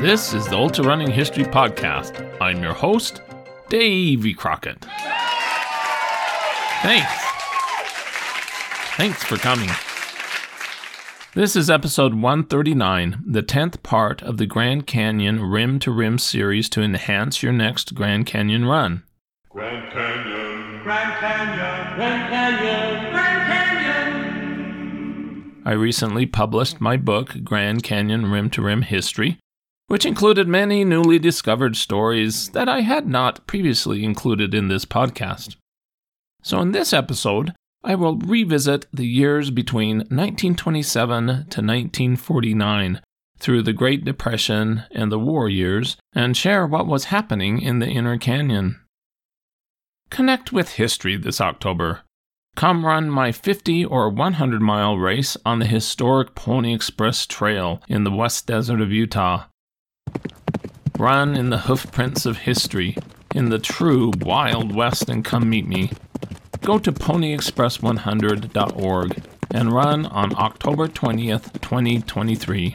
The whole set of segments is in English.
This is the Ultra Running History Podcast. I'm your host, Davy Crockett. Thanks. Thanks for coming. This is episode 139, the 10th part of the Grand Canyon Rim to Rim series to enhance your next Grand Canyon run. Grand Canyon. Grand Canyon. Grand Canyon. Grand Canyon. I recently published my book, Grand Canyon Rim to Rim History, which included many newly discovered stories that I had not previously included in this podcast. So, in this episode, I will revisit the years between 1927 to 1949 through the Great Depression and the war years and share what was happening in the Inner Canyon. Connect with history this October. Come run my 50 or 100 mile race on the historic Pony Express Trail in the West Desert of Utah. Run in the hoofprints of history, in the true Wild West, and come meet me. Go to ponyexpress100.org and run on October 20th, 2023.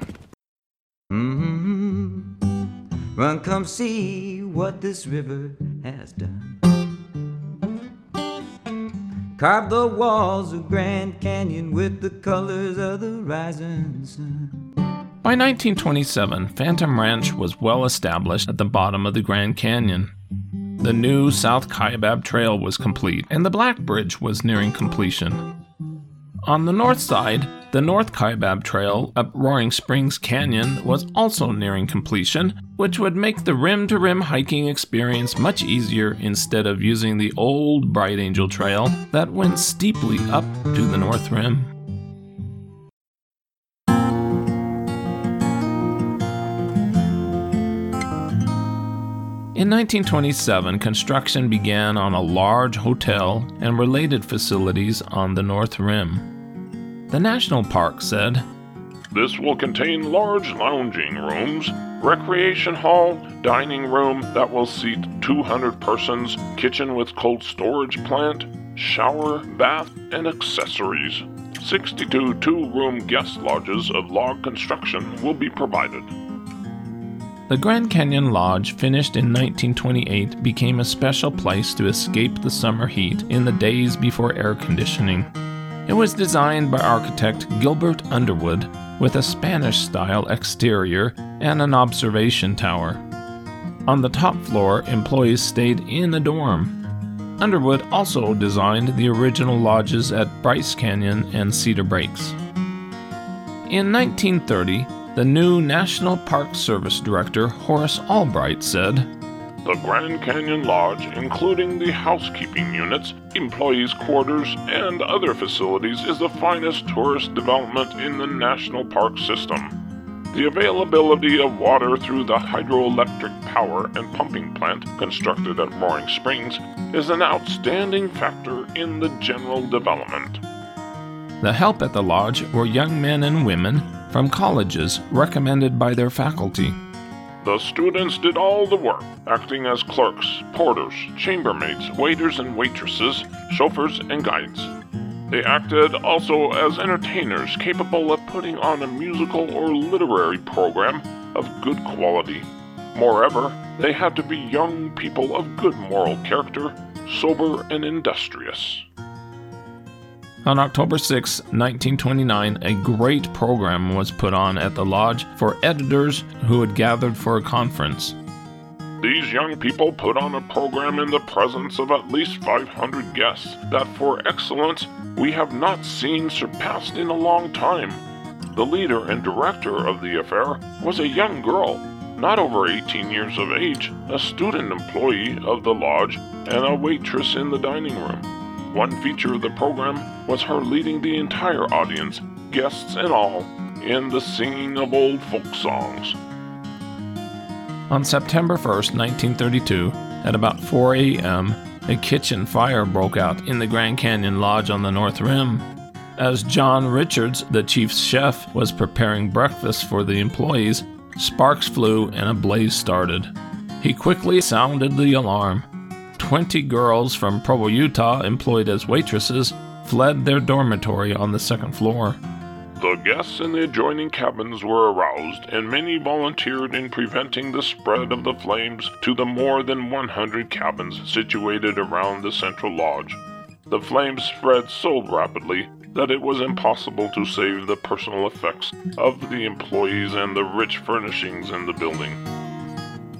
Mm-hmm. Run, come see what this river has done. Carve the walls of Grand Canyon with the colors of the rising sun. By 1927, Phantom Ranch was well established at the bottom of the Grand Canyon. The new South Kaibab Trail was complete, and the Black Bridge was nearing completion. On the north side, the North Kaibab Trail up Roaring Springs Canyon was also nearing completion, which would make the rim to rim hiking experience much easier instead of using the old Bright Angel Trail that went steeply up to the North Rim. In 1927, construction began on a large hotel and related facilities on the North Rim. The National Park said, This will contain large lounging rooms, recreation hall, dining room that will seat 200 persons, kitchen with cold storage plant, shower, bath, and accessories. 62 two room guest lodges of log construction will be provided. The Grand Canyon Lodge, finished in 1928, became a special place to escape the summer heat in the days before air conditioning. It was designed by architect Gilbert Underwood with a Spanish style exterior and an observation tower. On the top floor, employees stayed in a dorm. Underwood also designed the original lodges at Bryce Canyon and Cedar Breaks. In 1930, the new National Park Service Director, Horace Albright, said The Grand Canyon Lodge, including the housekeeping units, employees' quarters, and other facilities, is the finest tourist development in the national park system. The availability of water through the hydroelectric power and pumping plant constructed at Roaring Springs is an outstanding factor in the general development. The help at the lodge were young men and women from colleges recommended by their faculty. The students did all the work, acting as clerks, porters, chambermaids, waiters and waitresses, chauffeurs, and guides. They acted also as entertainers capable of putting on a musical or literary program of good quality. Moreover, they had to be young people of good moral character, sober and industrious. On October 6, 1929, a great program was put on at the lodge for editors who had gathered for a conference. These young people put on a program in the presence of at least 500 guests that for excellence we have not seen surpassed in a long time. The leader and director of the affair was a young girl, not over 18 years of age, a student employee of the lodge, and a waitress in the dining room. One feature of the program was her leading the entire audience, guests and all, in the singing of old folk songs. On September 1st, 1932, at about 4 a.m., a kitchen fire broke out in the Grand Canyon Lodge on the North Rim. As John Richards, the chief's chef, was preparing breakfast for the employees, sparks flew and a blaze started. He quickly sounded the alarm. 20 girls from Provo, Utah, employed as waitresses, fled their dormitory on the second floor. The guests in the adjoining cabins were aroused, and many volunteered in preventing the spread of the flames to the more than 100 cabins situated around the central lodge. The flames spread so rapidly that it was impossible to save the personal effects of the employees and the rich furnishings in the building.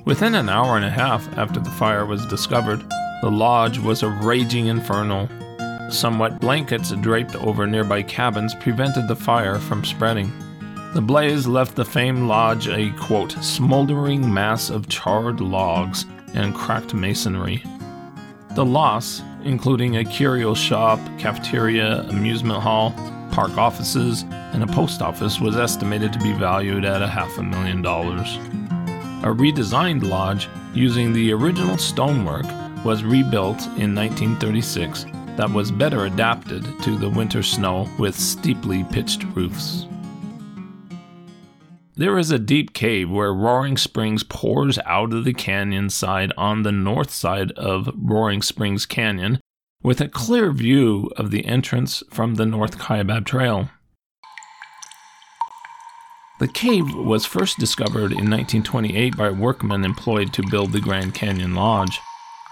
Within an hour and a half after the fire was discovered, the lodge was a raging inferno. Somewhat blankets draped over nearby cabins prevented the fire from spreading. The blaze left the famed lodge a quote, smoldering mass of charred logs and cracked masonry. The loss, including a curio shop, cafeteria, amusement hall, park offices, and a post office, was estimated to be valued at a half a million dollars. A redesigned lodge using the original stonework was rebuilt in 1936 that was better adapted to the winter snow with steeply pitched roofs. There is a deep cave where Roaring Springs pours out of the canyon side on the north side of Roaring Springs Canyon with a clear view of the entrance from the North Kaibab Trail. The cave was first discovered in 1928 by workmen employed to build the Grand Canyon Lodge.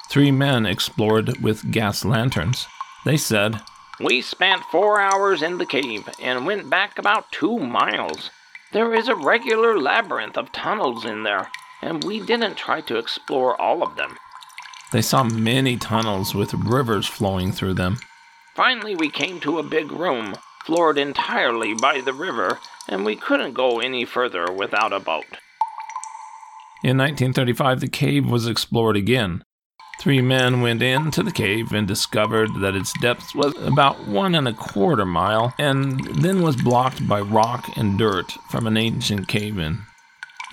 Three men explored with gas lanterns. They said, We spent four hours in the cave and went back about two miles. There is a regular labyrinth of tunnels in there, and we didn't try to explore all of them. They saw many tunnels with rivers flowing through them. Finally, we came to a big room, floored entirely by the river, and we couldn't go any further without a boat. In 1935, the cave was explored again. Three men went into the cave and discovered that its depth was about one and a quarter mile and then was blocked by rock and dirt from an ancient cave in.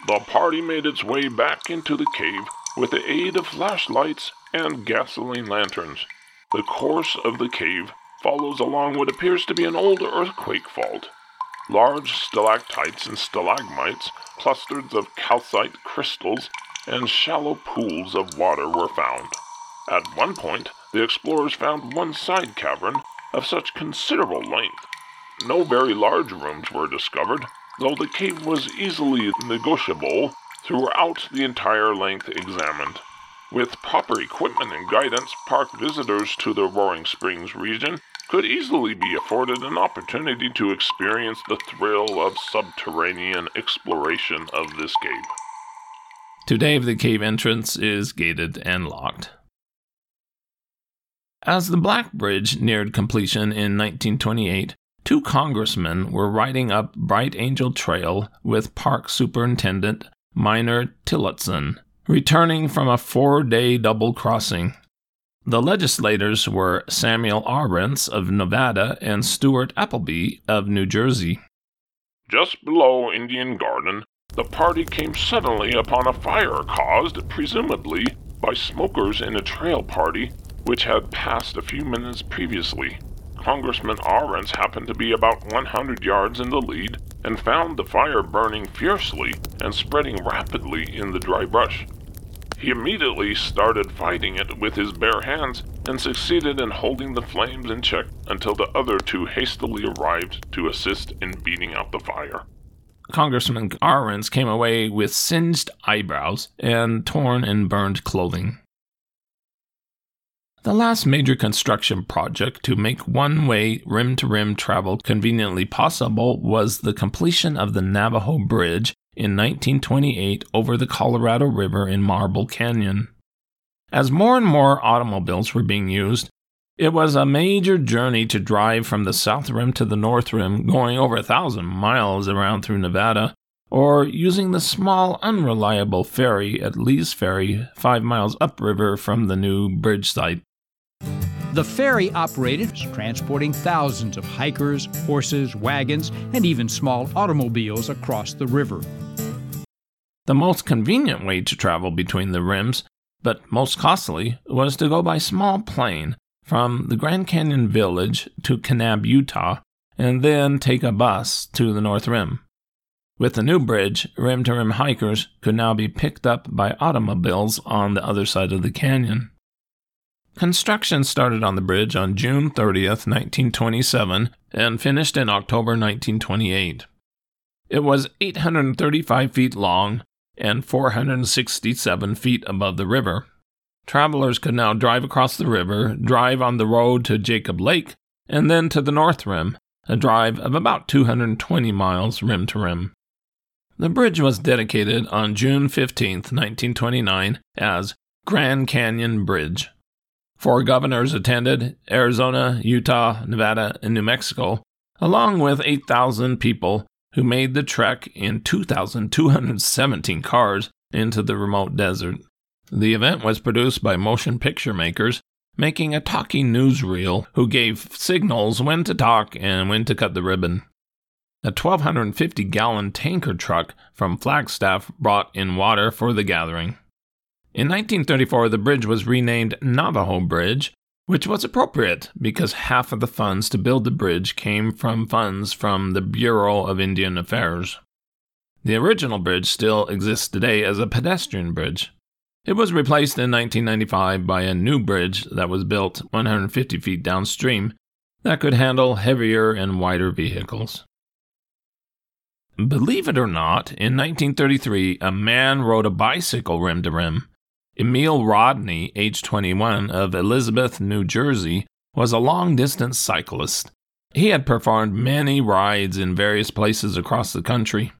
The party made its way back into the cave with the aid of flashlights and gasoline lanterns. The course of the cave follows along what appears to be an old earthquake fault. Large stalactites and stalagmites, clusters of calcite crystals, and shallow pools of water were found. At one point, the explorers found one side cavern of such considerable length. No very large rooms were discovered, though the cave was easily negotiable throughout the entire length examined. With proper equipment and guidance, park visitors to the Roaring Springs region could easily be afforded an opportunity to experience the thrill of subterranean exploration of this cave. Today, the cave entrance is gated and locked. As the Black Bridge neared completion in 1928, two congressmen were riding up Bright Angel Trail with Park Superintendent Miner Tillotson, returning from a four day double crossing. The legislators were Samuel Arentz of Nevada and Stewart Appleby of New Jersey. Just below Indian Garden, the party came suddenly upon a fire caused, presumably, by smokers in a trail party which had passed a few minutes previously. Congressman Arentz happened to be about 100 yards in the lead and found the fire burning fiercely and spreading rapidly in the dry brush. He immediately started fighting it with his bare hands and succeeded in holding the flames in check until the other two hastily arrived to assist in beating out the fire. Congressman Arentz came away with singed eyebrows and torn and burned clothing. The last major construction project to make one way rim to rim travel conveniently possible was the completion of the Navajo Bridge in 1928 over the Colorado River in Marble Canyon. As more and more automobiles were being used, it was a major journey to drive from the south rim to the north rim, going over a thousand miles around through Nevada, or using the small, unreliable ferry at Lee's Ferry, five miles upriver from the new bridge site. The ferry operated, transporting thousands of hikers, horses, wagons, and even small automobiles across the river. The most convenient way to travel between the rims, but most costly, was to go by small plane from the Grand Canyon Village to Kanab, Utah, and then take a bus to the North Rim. With the new bridge, rim to rim hikers could now be picked up by automobiles on the other side of the canyon. Construction started on the bridge on June 30th, 1927, and finished in October 1928. It was 835 feet long and 467 feet above the river. Travelers could now drive across the river, drive on the road to Jacob Lake, and then to the North Rim, a drive of about 220 miles rim to rim. The bridge was dedicated on June 15, 1929, as Grand Canyon Bridge. Four governors attended Arizona, Utah, Nevada, and New Mexico, along with 8,000 people who made the trek in 2,217 cars into the remote desert. The event was produced by motion picture makers, making a talking newsreel who gave signals when to talk and when to cut the ribbon. A 1,250 gallon tanker truck from Flagstaff brought in water for the gathering. In 1934, the bridge was renamed Navajo Bridge, which was appropriate because half of the funds to build the bridge came from funds from the Bureau of Indian Affairs. The original bridge still exists today as a pedestrian bridge. It was replaced in 1995 by a new bridge that was built 150 feet downstream that could handle heavier and wider vehicles. Believe it or not, in 1933, a man rode a bicycle rim to rim. Emil Rodney, age 21, of Elizabeth, New Jersey, was a long distance cyclist. He had performed many rides in various places across the country.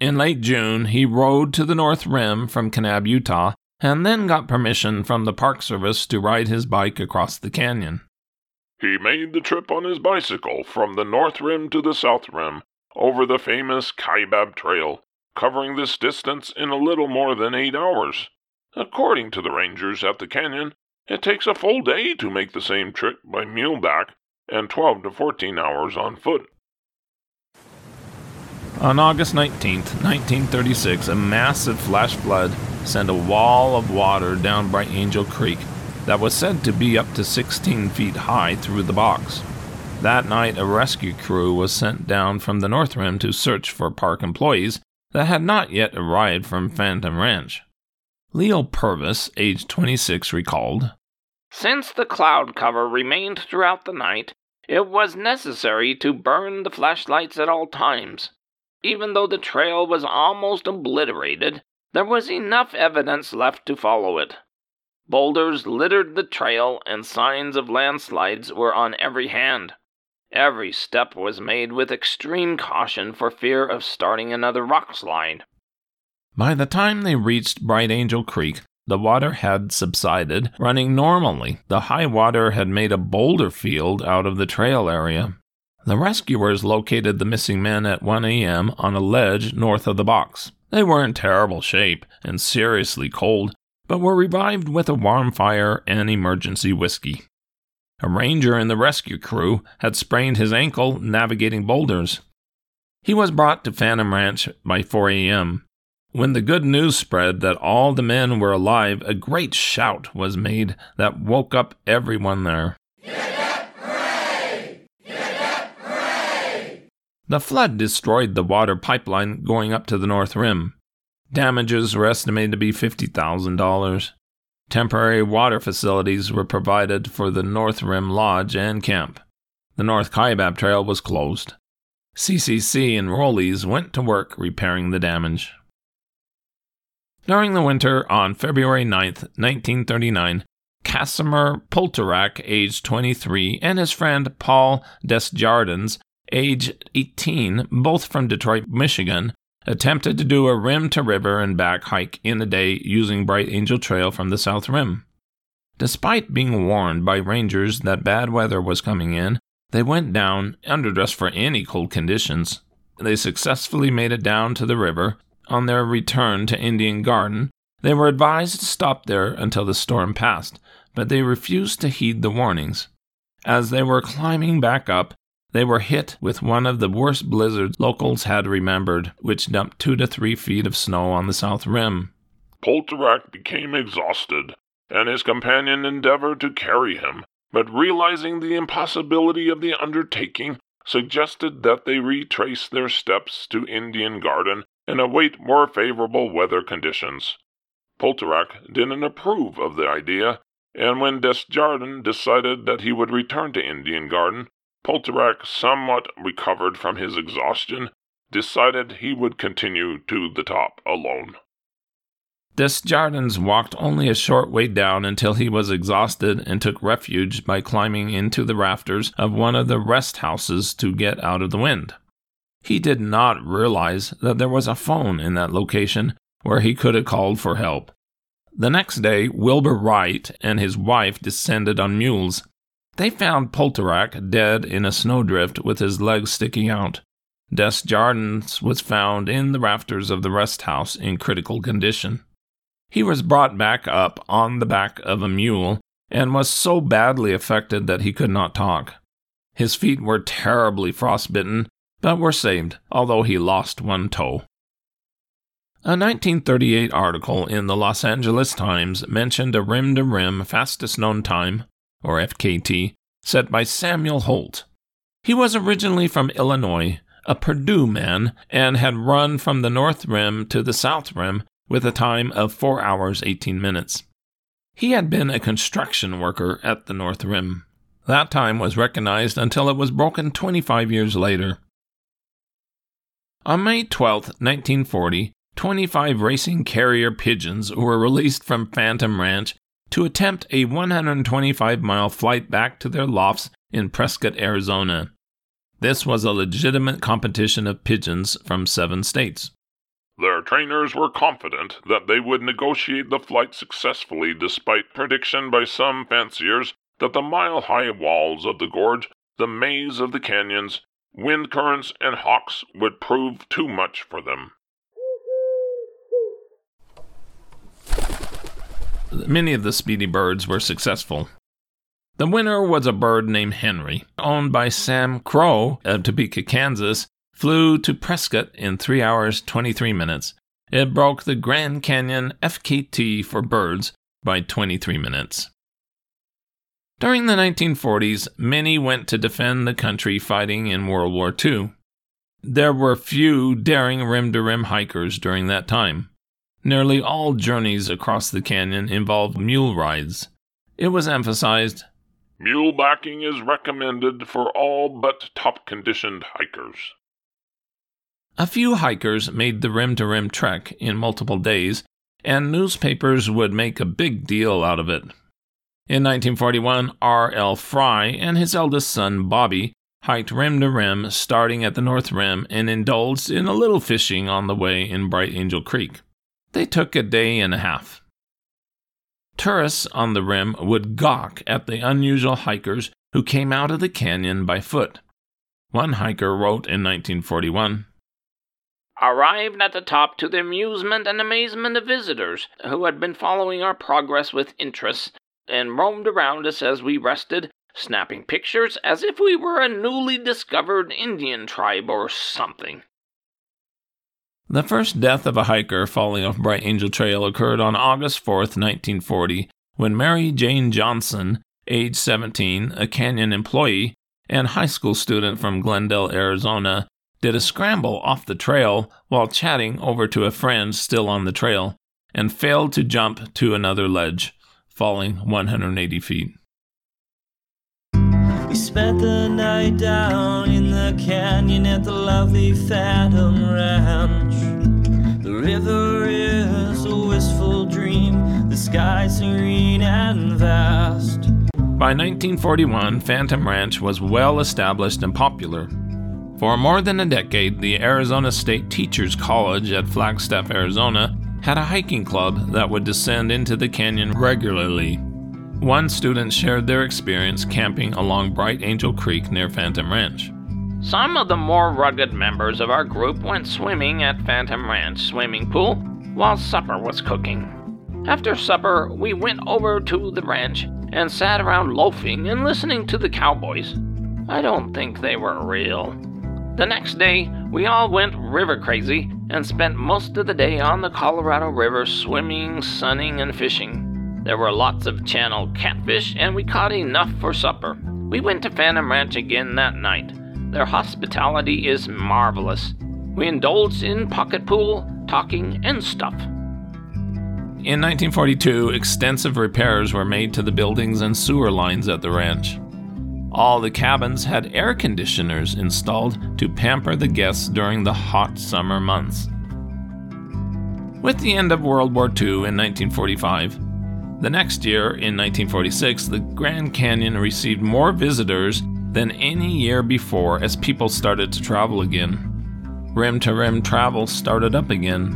In late June, he rode to the North Rim from Kanab, Utah, and then got permission from the Park Service to ride his bike across the canyon. He made the trip on his bicycle from the North Rim to the South Rim over the famous Kaibab Trail, covering this distance in a little more than eight hours. According to the rangers at the canyon, it takes a full day to make the same trip by muleback and 12 to 14 hours on foot. On August 19, 1936, a massive flash flood sent a wall of water down Bright Angel Creek that was said to be up to 16 feet high through the box. That night, a rescue crew was sent down from the North Rim to search for park employees that had not yet arrived from Phantom Ranch. Leo Purvis, age 26, recalled Since the cloud cover remained throughout the night, it was necessary to burn the flashlights at all times. Even though the trail was almost obliterated, there was enough evidence left to follow it. Boulders littered the trail, and signs of landslides were on every hand. Every step was made with extreme caution for fear of starting another rock slide. By the time they reached Bright Angel Creek, the water had subsided, running normally. The high water had made a boulder field out of the trail area. The rescuers located the missing men at 1 a.m. on a ledge north of the box. They were in terrible shape and seriously cold, but were revived with a warm fire and emergency whiskey. A ranger in the rescue crew had sprained his ankle navigating boulders. He was brought to Phantom Ranch by 4 a.m. When the good news spread that all the men were alive, a great shout was made that woke up everyone there. The flood destroyed the water pipeline going up to the North Rim. Damages were estimated to be $50,000. Temporary water facilities were provided for the North Rim Lodge and camp. The North Kaibab Trail was closed. CCC enrollees went to work repairing the damage. During the winter, on February 9, 1939, Casimir Poltorak, aged 23, and his friend Paul Desjardins, aged 18, both from Detroit, Michigan, attempted to do a rim to river and back hike in the day using Bright Angel Trail from the South Rim. Despite being warned by rangers that bad weather was coming in, they went down, underdressed for any cold conditions. They successfully made it down to the river, on their return to Indian Garden, they were advised to stop there until the storm passed, but they refused to heed the warnings. As they were climbing back up, they were hit with one of the worst blizzards locals had remembered, which dumped two to three feet of snow on the south rim. Poltorak became exhausted, and his companion endeavored to carry him, but realizing the impossibility of the undertaking, suggested that they retrace their steps to Indian Garden and await more favorable weather conditions. Poltorak didn't approve of the idea and when Desjardins decided that he would return to Indian Garden, Poltorak, somewhat recovered from his exhaustion, decided he would continue to the top alone. Desjardins walked only a short way down until he was exhausted and took refuge by climbing into the rafters of one of the rest houses to get out of the wind. He did not realize that there was a phone in that location where he could have called for help. The next day, Wilbur Wright and his wife descended on mules. They found Poltorak dead in a snowdrift with his legs sticking out. Desjardins was found in the rafters of the rest house in critical condition. He was brought back up on the back of a mule and was so badly affected that he could not talk. His feet were terribly frostbitten, but were saved, although he lost one toe. A 1938 article in the Los Angeles Times mentioned a rim to rim fastest known time, or FKT, set by Samuel Holt. He was originally from Illinois, a Purdue man, and had run from the North Rim to the South Rim with a time of 4 hours 18 minutes. He had been a construction worker at the North Rim. That time was recognized until it was broken 25 years later. On May 12, 1940, 25 racing carrier pigeons were released from Phantom Ranch to attempt a 125 mile flight back to their lofts in Prescott, Arizona. This was a legitimate competition of pigeons from seven states. Their trainers were confident that they would negotiate the flight successfully despite prediction by some fanciers that the mile high walls of the gorge, the maze of the canyons, wind currents, and hawks would prove too much for them. Many of the speedy birds were successful. The winner was a bird named Henry, owned by Sam Crow of Topeka, Kansas, flew to Prescott in 3 hours 23 minutes. It broke the Grand Canyon FKT for birds by 23 minutes. During the 1940s, many went to defend the country fighting in World War II. There were few daring rim to rim hikers during that time. Nearly all journeys across the canyon involved mule rides. It was emphasized Mule backing is recommended for all but top conditioned hikers. A few hikers made the rim to rim trek in multiple days, and newspapers would make a big deal out of it. In 1941, R. L. Fry and his eldest son, Bobby, hiked rim to rim, starting at the North Rim, and indulged in a little fishing on the way in Bright Angel Creek. They took a day and a half. Tourists on the rim would gawk at the unusual hikers who came out of the canyon by foot. One hiker wrote in 1941 arrived at the top to the amusement and amazement of visitors who had been following our progress with interest and roamed around us as we rested, snapping pictures as if we were a newly discovered Indian tribe or something. The first death of a hiker falling off Bright Angel Trail occurred on August 4, 1940, when Mary Jane Johnson, age 17, a canyon employee, and high school student from Glendale, Arizona, did a scramble off the trail while chatting over to a friend still on the trail and failed to jump to another ledge, falling 180 feet. We spent the night down in the canyon at the lovely Phantom Ranch. The river is a wistful dream, the sky serene and vast. By 1941, Phantom Ranch was well established and popular, for more than a decade, the Arizona State Teachers College at Flagstaff, Arizona, had a hiking club that would descend into the canyon regularly. One student shared their experience camping along Bright Angel Creek near Phantom Ranch. Some of the more rugged members of our group went swimming at Phantom Ranch swimming pool while supper was cooking. After supper, we went over to the ranch and sat around loafing and listening to the cowboys. I don't think they were real. The next day, we all went river crazy and spent most of the day on the Colorado River swimming, sunning, and fishing. There were lots of channel catfish, and we caught enough for supper. We went to Phantom Ranch again that night. Their hospitality is marvelous. We indulged in pocket pool, talking, and stuff. In 1942, extensive repairs were made to the buildings and sewer lines at the ranch. All the cabins had air conditioners installed to pamper the guests during the hot summer months. With the end of World War II in 1945, the next year, in 1946, the Grand Canyon received more visitors than any year before as people started to travel again. Rim to rim travel started up again.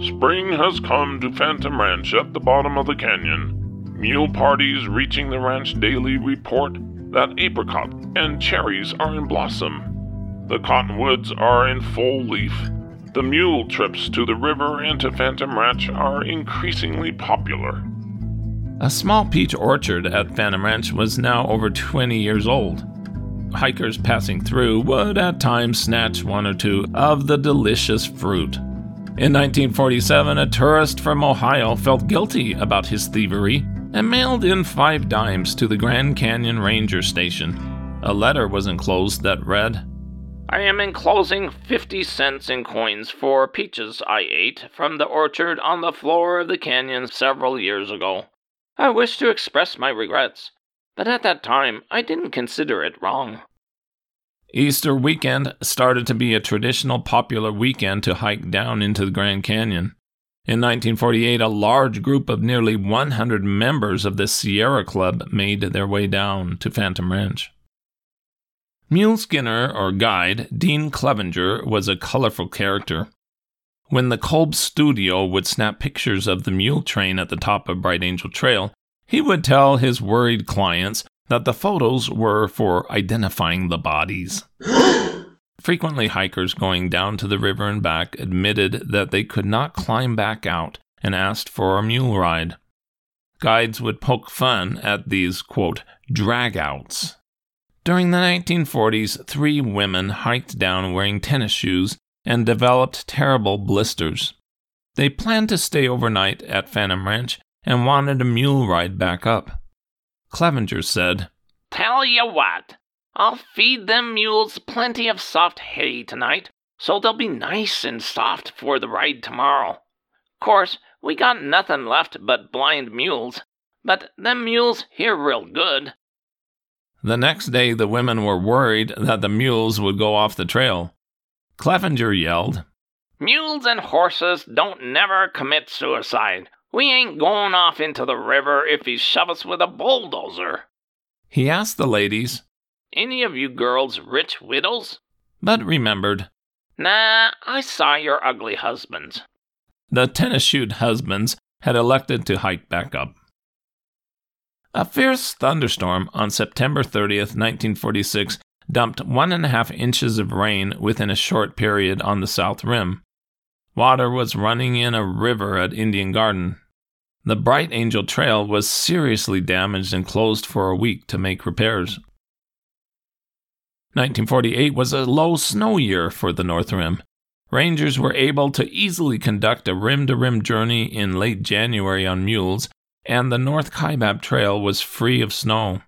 Spring has come to Phantom Ranch at the bottom of the canyon. Mule parties reaching the ranch daily report that apricot and cherries are in blossom. The cottonwoods are in full leaf. The mule trips to the river and to Phantom Ranch are increasingly popular. A small peach orchard at Phantom Ranch was now over 20 years old. Hikers passing through would at times snatch one or two of the delicious fruit. In 1947, a tourist from Ohio felt guilty about his thievery and mailed in five dimes to the Grand Canyon Ranger Station. A letter was enclosed that read, I am enclosing 50 cents in coins for peaches I ate from the orchard on the floor of the canyon several years ago. I wish to express my regrets, but at that time I didn't consider it wrong. Easter weekend started to be a traditional popular weekend to hike down into the Grand Canyon. In 1948, a large group of nearly 100 members of the Sierra Club made their way down to Phantom Ranch. Mule Skinner, or guide, Dean Clevenger, was a colorful character. When the Kolb studio would snap pictures of the mule train at the top of Bright Angel Trail, he would tell his worried clients that the photos were for identifying the bodies. Frequently, hikers going down to the river and back admitted that they could not climb back out and asked for a mule ride. Guides would poke fun at these, quote, dragouts. During the 1940s, three women hiked down wearing tennis shoes and developed terrible blisters. They planned to stay overnight at Phantom Ranch and wanted a mule ride back up. Clevenger said, Tell you what, I'll feed them mules plenty of soft hay tonight, so they'll be nice and soft for the ride tomorrow. Course, we got nothing left but blind mules, but them mules hear real good. The next day, the women were worried that the mules would go off the trail. Clevenger yelled, Mules and horses don't never commit suicide. We ain't going off into the river if he shove us with a bulldozer. He asked the ladies, Any of you girls rich widows? but remembered Nah, I saw your ugly husbands. the tennis shoe husbands had elected to hike back up. A fierce thunderstorm on September 30th, 1946, dumped one and a half inches of rain within a short period on the south rim. Water was running in a river at Indian Garden. The Bright Angel Trail was seriously damaged and closed for a week to make repairs. 1948 was a low snow year for the North Rim. Rangers were able to easily conduct a rim to rim journey in late January on mules, and the North Kaibab Trail was free of snow.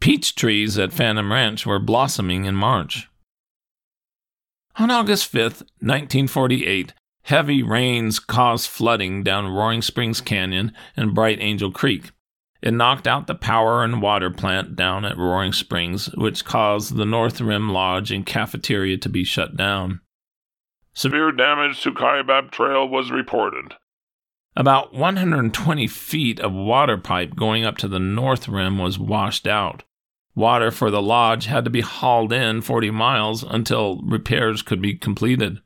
Peach trees at Phantom Ranch were blossoming in March. On August 5, 1948, heavy rains caused flooding down Roaring Springs Canyon and Bright Angel Creek. It knocked out the power and water plant down at Roaring Springs, which caused the North Rim Lodge and cafeteria to be shut down. Severe damage to Kaibab Trail was reported. About 120 feet of water pipe going up to the North Rim was washed out. Water for the lodge had to be hauled in 40 miles until repairs could be completed.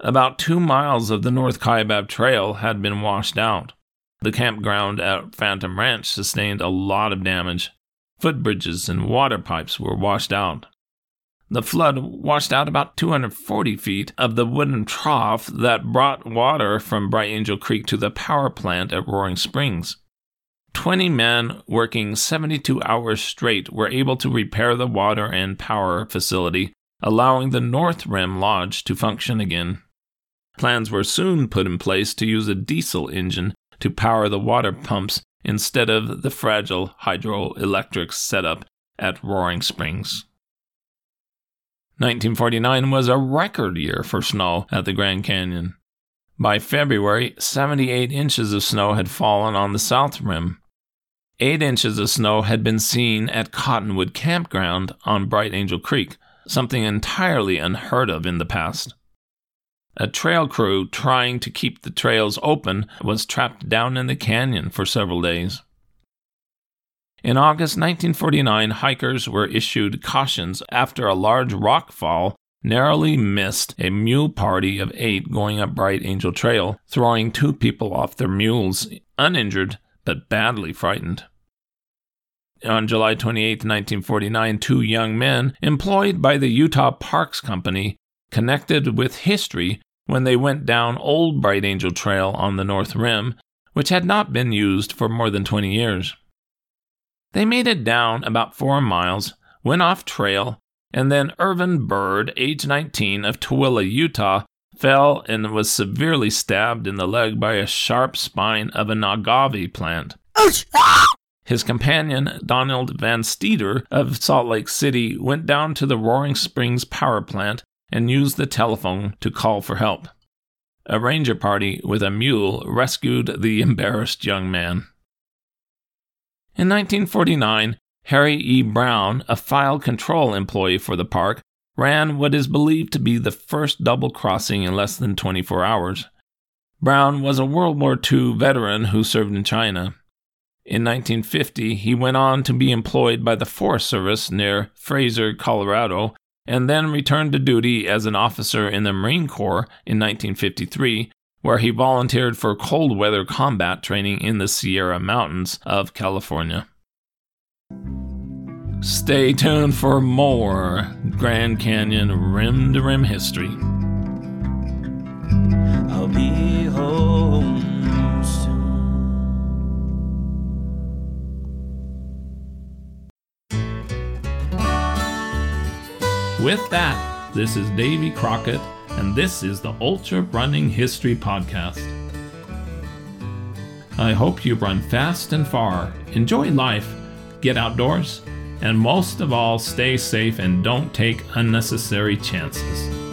About two miles of the North Kaibab Trail had been washed out. The campground at Phantom Ranch sustained a lot of damage. Footbridges and water pipes were washed out. The flood washed out about 240 feet of the wooden trough that brought water from Bright Angel Creek to the power plant at Roaring Springs. 20 men working 72 hours straight were able to repair the water and power facility, allowing the North Rim Lodge to function again. Plans were soon put in place to use a diesel engine to power the water pumps instead of the fragile hydroelectric setup at Roaring Springs. 1949 was a record year for snow at the Grand Canyon. By February, 78 inches of snow had fallen on the south rim. Eight inches of snow had been seen at Cottonwood Campground on Bright Angel Creek, something entirely unheard of in the past. A trail crew trying to keep the trails open was trapped down in the canyon for several days. In August 1949, hikers were issued cautions after a large rock fall narrowly missed a mule party of eight going up Bright Angel Trail, throwing two people off their mules, uninjured but badly frightened. On July 28, 1949, two young men employed by the Utah Parks Company connected with history when they went down Old Bright Angel Trail on the North Rim, which had not been used for more than 20 years. They made it down about four miles, went off trail, and then Irvin Bird, age 19, of Tooele, Utah, fell and was severely stabbed in the leg by a sharp spine of an agave plant. His companion, Donald Van Steeder of Salt Lake City, went down to the Roaring Springs power plant and used the telephone to call for help. A ranger party with a mule rescued the embarrassed young man. In 1949, Harry E. Brown, a file control employee for the park, ran what is believed to be the first double crossing in less than 24 hours. Brown was a World War II veteran who served in China. In 1950, he went on to be employed by the Forest Service near Fraser, Colorado, and then returned to duty as an officer in the Marine Corps in 1953, where he volunteered for cold weather combat training in the Sierra Mountains of California. Stay tuned for more Grand Canyon rim to rim history. I'll be home With that, this is Davy Crockett, and this is the Ultra Running History Podcast. I hope you run fast and far, enjoy life, get outdoors, and most of all, stay safe and don't take unnecessary chances.